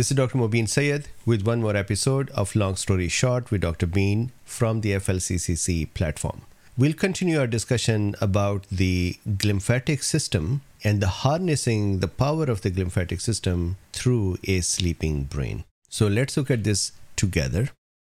This is Dr. Mobeen Sayed with one more episode of Long Story Short with Dr. Been from the FLCCC platform. We'll continue our discussion about the glymphatic system and the harnessing the power of the glymphatic system through a sleeping brain. So let's look at this together.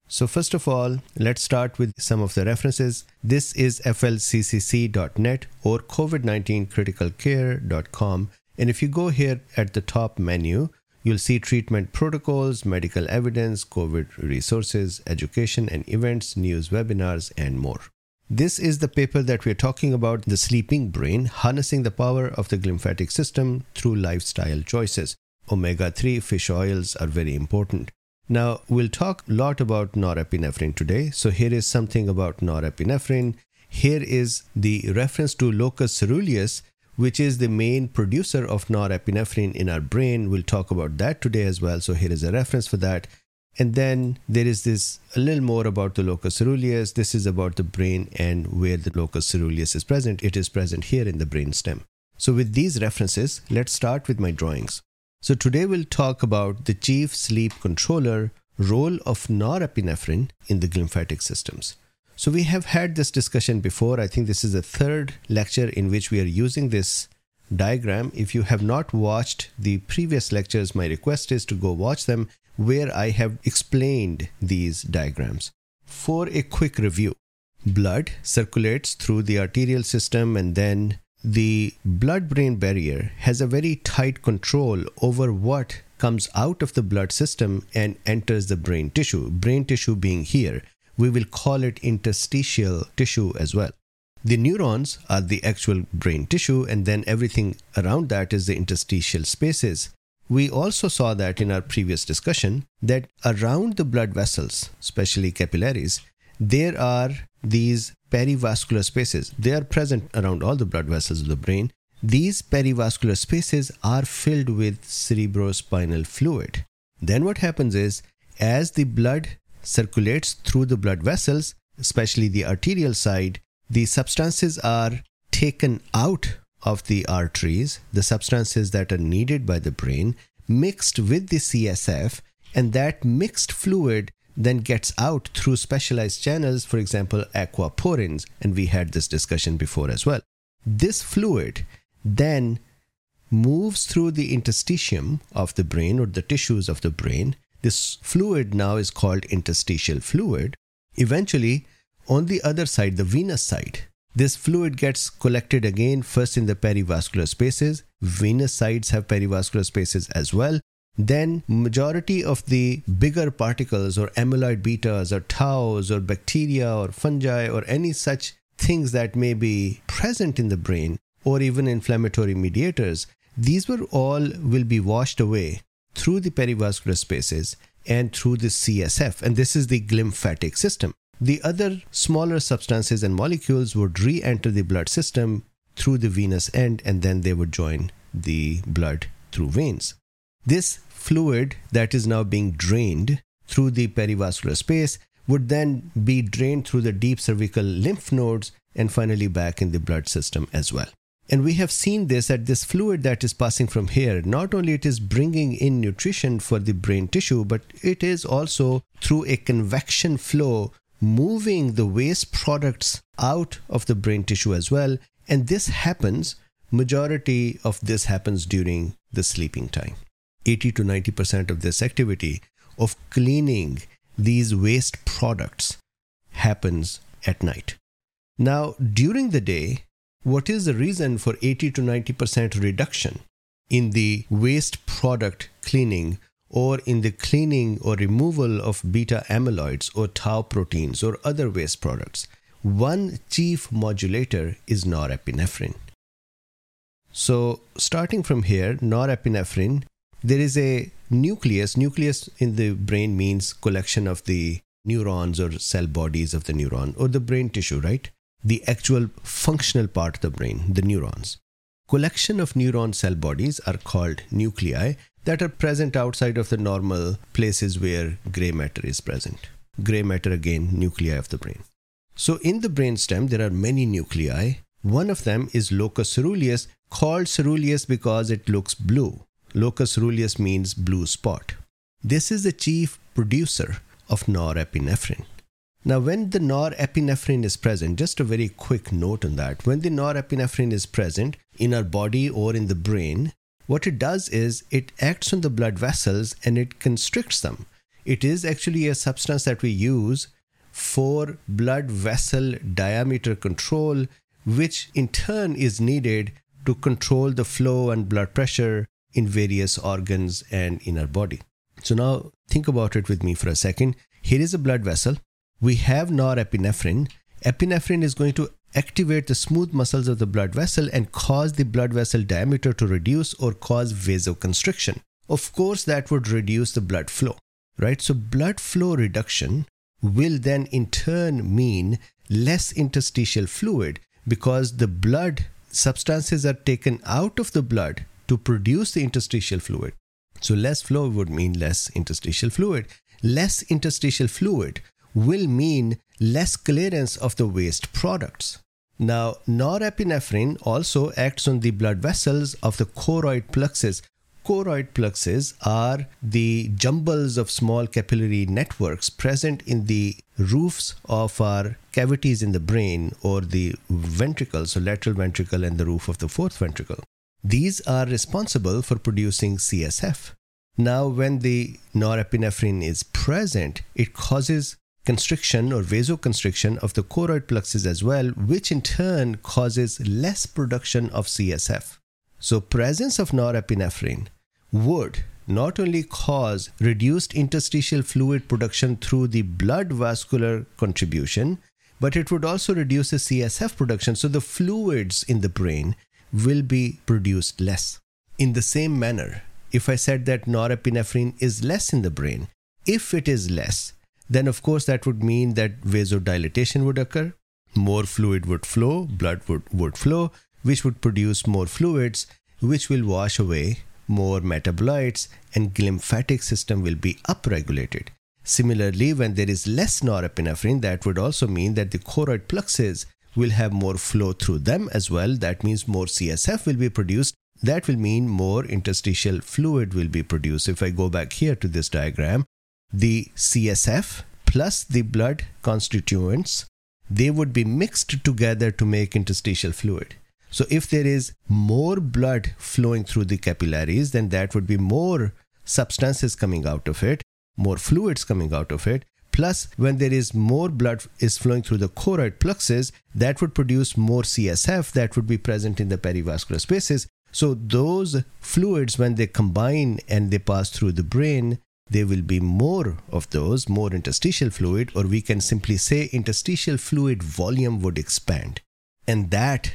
So, first of all, let's start with some of the references. This is flccc.net or covid19criticalcare.com. And if you go here at the top menu, you'll see treatment protocols, medical evidence, COVID resources, education and events, news, webinars, and more. This is the paper that we're talking about the sleeping brain, harnessing the power of the glymphatic system through lifestyle choices. Omega 3 fish oils are very important. Now, we'll talk a lot about norepinephrine today. So, here is something about norepinephrine. Here is the reference to locus ceruleus, which is the main producer of norepinephrine in our brain. We'll talk about that today as well. So, here is a reference for that. And then there is this a little more about the locus ceruleus. This is about the brain and where the locus ceruleus is present. It is present here in the brain stem. So, with these references, let's start with my drawings. So today we'll talk about the chief sleep controller role of norepinephrine in the glymphatic systems. So we have had this discussion before. I think this is the third lecture in which we are using this diagram. If you have not watched the previous lectures, my request is to go watch them where I have explained these diagrams. For a quick review, blood circulates through the arterial system and then the blood brain barrier has a very tight control over what comes out of the blood system and enters the brain tissue. Brain tissue being here, we will call it interstitial tissue as well. The neurons are the actual brain tissue, and then everything around that is the interstitial spaces. We also saw that in our previous discussion that around the blood vessels, especially capillaries, there are these perivascular spaces. They are present around all the blood vessels of the brain. These perivascular spaces are filled with cerebrospinal fluid. Then what happens is, as the blood circulates through the blood vessels, especially the arterial side, the substances are taken out of the arteries, the substances that are needed by the brain, mixed with the CSF, and that mixed fluid then gets out through specialized channels, for example, aquaporins, and we had this discussion before as well. This fluid then moves through the interstitium of the brain or the tissues of the brain. This fluid now is called interstitial fluid. Eventually, on the other side, the venous side, this fluid gets collected again first in the perivascular spaces. Venous sides have perivascular spaces as well then majority of the bigger particles or amyloid betas or taus or bacteria or fungi or any such things that may be present in the brain or even inflammatory mediators these were all will be washed away through the perivascular spaces and through the CSF and this is the glymphatic system. The other smaller substances and molecules would re-enter the blood system through the venous end and then they would join the blood through veins. This fluid that is now being drained through the perivascular space would then be drained through the deep cervical lymph nodes and finally back in the blood system as well. And we have seen this that this fluid that is passing from here, not only it is bringing in nutrition for the brain tissue, but it is also through a convection flow moving the waste products out of the brain tissue as well. And this happens, majority of this happens during the sleeping time. 80 to 90% of this activity of cleaning these waste products happens at night. Now, during the day, what is the reason for 80 to 90% reduction in the waste product cleaning or in the cleaning or removal of beta amyloids or tau proteins or other waste products? One chief modulator is norepinephrine. So, starting from here, norepinephrine there is a nucleus. Nucleus in the brain means collection of the neurons or cell bodies of the neuron or the brain tissue, right? The actual functional part of the brain, the neurons. Collection of neuron cell bodies are called nuclei that are present outside of the normal places where gray matter is present. Gray matter, again, nuclei of the brain. So, in the brain stem, there are many nuclei. One of them is locus ceruleus, called ceruleus because it looks blue. Locus ceruleus means blue spot. This is the chief producer of norepinephrine. Now, when the norepinephrine is present, just a very quick note on that. When the norepinephrine is present in our body or in the brain, what it does is it acts on the blood vessels and it constricts them. It is actually a substance that we use for blood vessel diameter control, which in turn is needed to control the flow and blood pressure in various organs and in our body. So, now think about it with me for a second. Here is a blood vessel we have norepinephrine. Epinephrine is going to activate the smooth muscles of the blood vessel and cause the blood vessel diameter to reduce or cause vasoconstriction. Of course, that would reduce the blood flow, right? So, blood flow reduction will then in turn mean less interstitial fluid because the blood substances are taken out of the blood to produce the interstitial fluid. So, less flow would mean less interstitial fluid. Less interstitial fluid will mean less clearance of the waste products. Now, norepinephrine also acts on the blood vessels of the choroid plexus. Choroid plexus are the jumbles of small capillary networks present in the roofs of our cavities in the brain or the ventricles, so lateral ventricle and the roof of the fourth ventricle. These are responsible for producing CSF. Now, when the norepinephrine is present, it causes constriction or vasoconstriction of the choroid plexus as well, which in turn causes less production of CSF. So, presence of norepinephrine would not only cause reduced interstitial fluid production through the blood vascular contribution, but it would also reduce the CSF production. So, the fluids in the brain will be produced less. In the same manner, if I said that norepinephrine is less in the brain, if it is less, then of course that would mean that vasodilatation would occur, more fluid would flow, blood would, would flow, which would produce more fluids, which will wash away more metabolites, and glymphatic system will be upregulated. Similarly, when there is less norepinephrine, that would also mean that the choroid plexus will have more flow through them as well. That means more CSF will be produced. That will mean more interstitial fluid will be produced. If I go back here to this diagram, the CSF plus the blood constituents, they would be mixed together to make interstitial fluid. So if there is more blood flowing through the capillaries, then that would be more substances coming out of it, more fluids coming out of it. Plus, when there is more blood is flowing through the choroid plexus, that would produce more CSF that would be present in the perivascular spaces. So those fluids, when they combine and they pass through the brain, there will be more of those, more interstitial fluid, or we can simply say interstitial fluid volume would expand. And that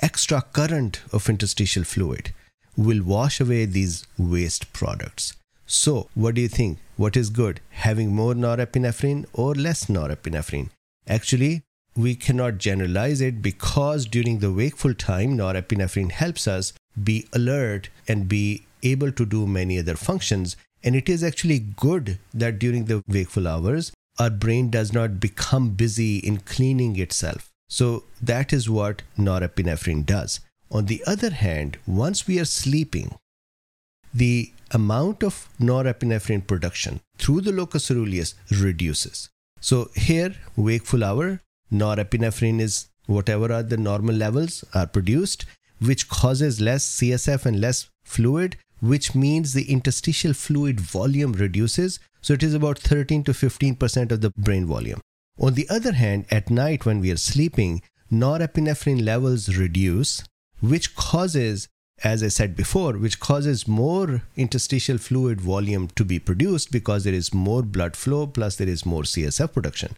extra current of interstitial fluid will wash away these waste products. So, what do you think? What is good? Having more norepinephrine or less norepinephrine? Actually, we cannot generalize it because during the wakeful time, norepinephrine helps us be alert and be able to do many other functions and it is actually good that during the wakeful hours, our brain does not become busy in cleaning itself. So that is what norepinephrine does. On the other hand, once we are sleeping, the amount of norepinephrine production through the locus coeruleus reduces. So here, wakeful hour, norepinephrine is whatever are the normal levels are produced, which causes less CSF and less fluid, which means the interstitial fluid volume reduces. So it is about 13 to 15% of the brain volume. On the other hand, at night when we are sleeping, norepinephrine levels reduce, which causes, as I said before, which causes more interstitial fluid volume to be produced because there is more blood flow plus there is more CSF production.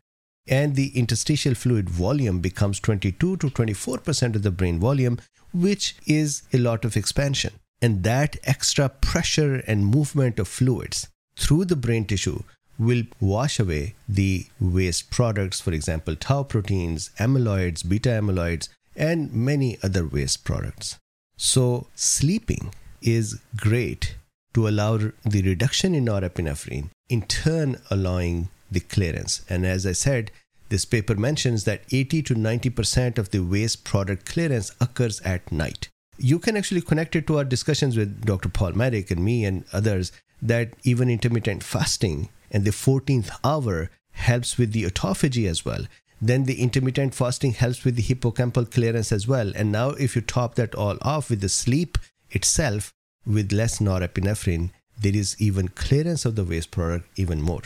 And the interstitial fluid volume becomes 22 to 24% of the brain volume, which is a lot of expansion. And that extra pressure and movement of fluids through the brain tissue will wash away the waste products, for example, tau proteins, amyloids, beta amyloids, and many other waste products. So, sleeping is great to allow the reduction in norepinephrine, in turn, allowing the clearance. And as I said, this paper mentions that 80 to 90% of the waste product clearance occurs at night you can actually connect it to our discussions with Dr. Paul Marik and me and others that even intermittent fasting and the 14th hour helps with the autophagy as well. Then the intermittent fasting helps with the hippocampal clearance as well. And now, if you top that all off with the sleep itself with less norepinephrine, there is even clearance of the waste product even more.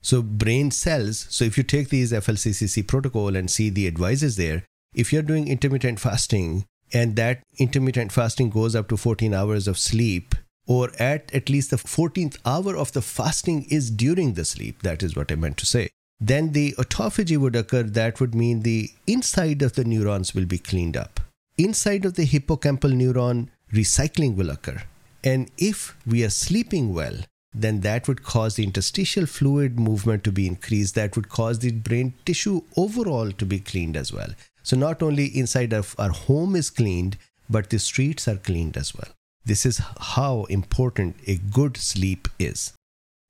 So, brain cells. So, if you take these FLCCC protocol and see the advices there, if you're doing intermittent fasting and that intermittent fasting goes up to 14 hours of sleep, or at at least the 14th hour of the fasting is during the sleep, that is what I meant to say, then the autophagy would occur. That would mean the inside of the neurons will be cleaned up. Inside of the hippocampal neuron, recycling will occur. And if we are sleeping well, then that would cause the interstitial fluid movement to be increased. That would cause the brain tissue overall to be cleaned as well. So, not only inside of our home is cleaned, but the streets are cleaned as well. This is how important a good sleep is.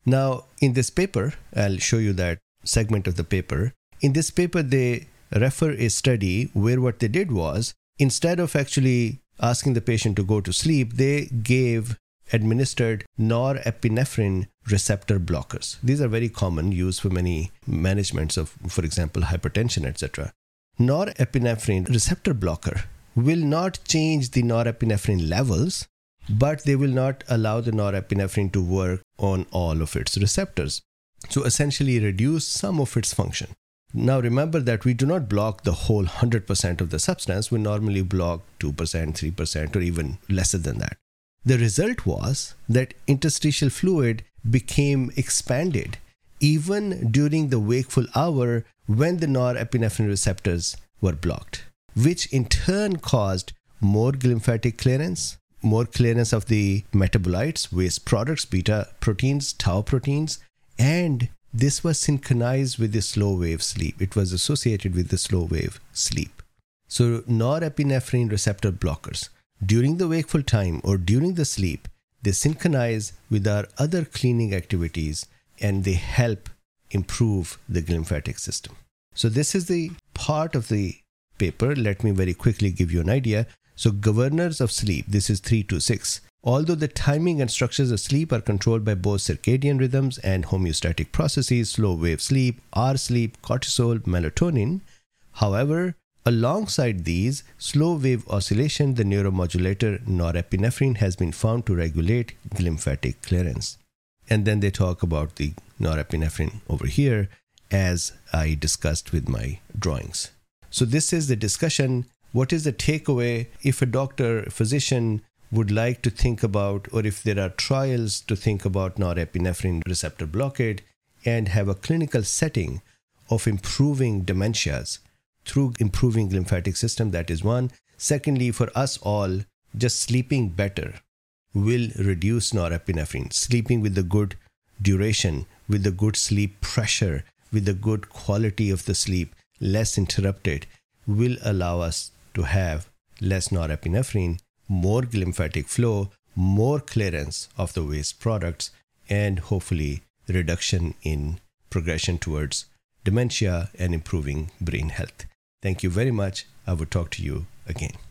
Now, in this paper, I'll show you that segment of the paper. In this paper, they refer a study where what they did was instead of actually asking the patient to go to sleep, they gave administered norepinephrine receptor blockers. These are very common, used for many managements of, for example, hypertension, etc. Norepinephrine receptor blocker will not change the norepinephrine levels, but they will not allow the norepinephrine to work on all of its receptors. So essentially reduce some of its function. Now remember that we do not block the whole 100% of the substance. We normally block 2%, 3%, or even lesser than that. The result was that interstitial fluid became expanded even during the wakeful hour when the norepinephrine receptors were blocked, which in turn caused more glymphatic clearance, more clearance of the metabolites, waste products, beta proteins, tau proteins, and this was synchronized with the slow wave sleep. It was associated with the slow wave sleep. So, norepinephrine receptor blockers during the wakeful time or during the sleep, they synchronize with our other cleaning activities and they help improve the glymphatic system. So, this is the part of the paper. Let me very quickly give you an idea. So, governors of sleep, this is 3 to 6. Although the timing and structures of sleep are controlled by both circadian rhythms and homeostatic processes, slow wave sleep, R sleep, cortisol, melatonin, however, Alongside these, slow wave oscillation, the neuromodulator norepinephrine has been found to regulate glymphatic clearance. And then they talk about the norepinephrine over here, as I discussed with my drawings. So, this is the discussion. What is the takeaway if a doctor, a physician would like to think about, or if there are trials to think about norepinephrine receptor blockade and have a clinical setting of improving dementias? through improving glymphatic system that is one secondly for us all just sleeping better will reduce norepinephrine sleeping with the good duration with the good sleep pressure with the good quality of the sleep less interrupted will allow us to have less norepinephrine more glymphatic flow more clearance of the waste products and hopefully reduction in progression towards dementia and improving brain health Thank you very much. I will talk to you again.